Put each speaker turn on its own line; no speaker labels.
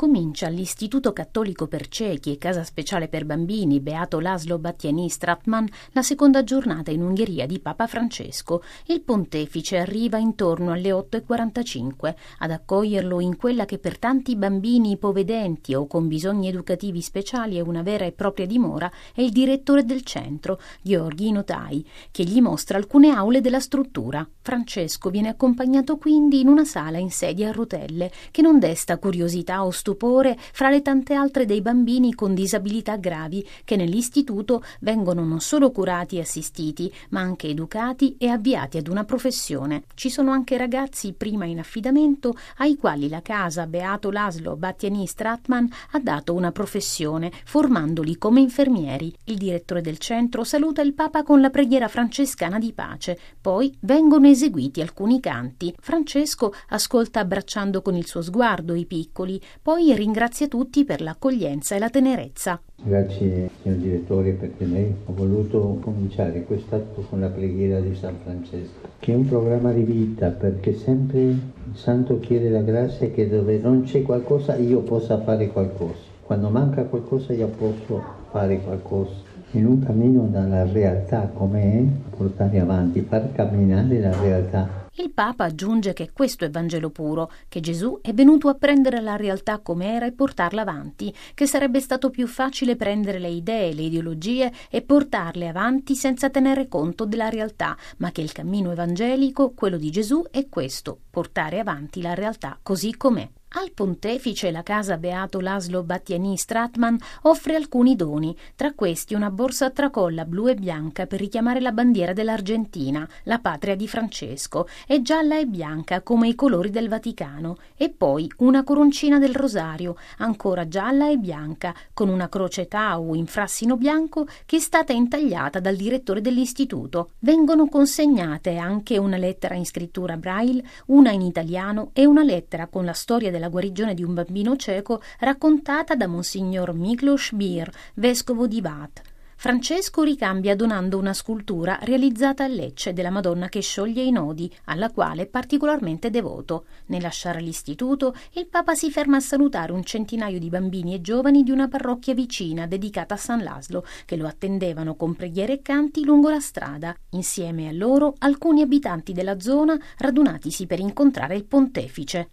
comincia all'Istituto Cattolico per Ciechi e Casa Speciale per Bambini Beato Laszlo Battiani Stratman la seconda giornata in Ungheria di Papa Francesco. Il pontefice arriva intorno alle 8.45 ad accoglierlo in quella che per tanti bambini ipovedenti o con bisogni educativi speciali è una vera e propria dimora è il direttore del centro, Gheorghi Notai, che gli mostra alcune aule della struttura. Francesco viene accompagnato quindi in una sala in sedia a rotelle che non desta curiosità o stupore stupore fra le tante altre dei bambini con disabilità gravi che nell'istituto vengono non solo curati e assistiti, ma anche educati e avviati ad una professione. Ci sono anche ragazzi prima in affidamento ai quali la casa Beato Laszlo Battiani Stratman ha dato una professione, formandoli come infermieri. Il direttore del centro saluta il Papa con la preghiera francescana di pace, poi vengono eseguiti alcuni canti. Francesco ascolta abbracciando con il suo sguardo i piccoli, poi poi ringrazia tutti per l'accoglienza e la tenerezza.
Grazie signor direttore perché lei ha voluto cominciare quest'atto con la preghiera di San Francesco, che è un programma di vita perché sempre il Santo chiede la grazia che dove non c'è qualcosa io possa fare qualcosa. Quando manca qualcosa io posso fare qualcosa. In un cammino dalla realtà come è, portare avanti, far camminare la realtà
il Papa aggiunge che questo è Vangelo puro, che Gesù è venuto a prendere la realtà com'era e portarla avanti, che sarebbe stato più facile prendere le idee, le ideologie e portarle avanti senza tenere conto della realtà, ma che il cammino evangelico, quello di Gesù, è questo, portare avanti la realtà così com'è. Al pontefice la casa Beato Laszlo Battiani Stratman offre alcuni doni, tra questi una borsa a tracolla blu e bianca per richiamare la bandiera dell'Argentina, la patria di Francesco, e gialla e bianca come i colori del Vaticano, e poi una coroncina del rosario, ancora gialla e bianca, con una croce tau in frassino bianco che è stata intagliata dal direttore dell'istituto. Vengono consegnate anche una lettera in scrittura braille, una in italiano e una lettera con la storia del della guarigione di un bambino cieco raccontata da Monsignor Miklos Bir, vescovo di Bath. Francesco ricambia donando una scultura realizzata a Lecce della Madonna che scioglie i nodi, alla quale è particolarmente devoto. Nel lasciare l'istituto, il Papa si ferma a salutare un centinaio di bambini e giovani di una parrocchia vicina dedicata a San Laslo, che lo attendevano con preghiere e canti lungo la strada. Insieme a loro alcuni abitanti della zona radunatisi per incontrare il pontefice.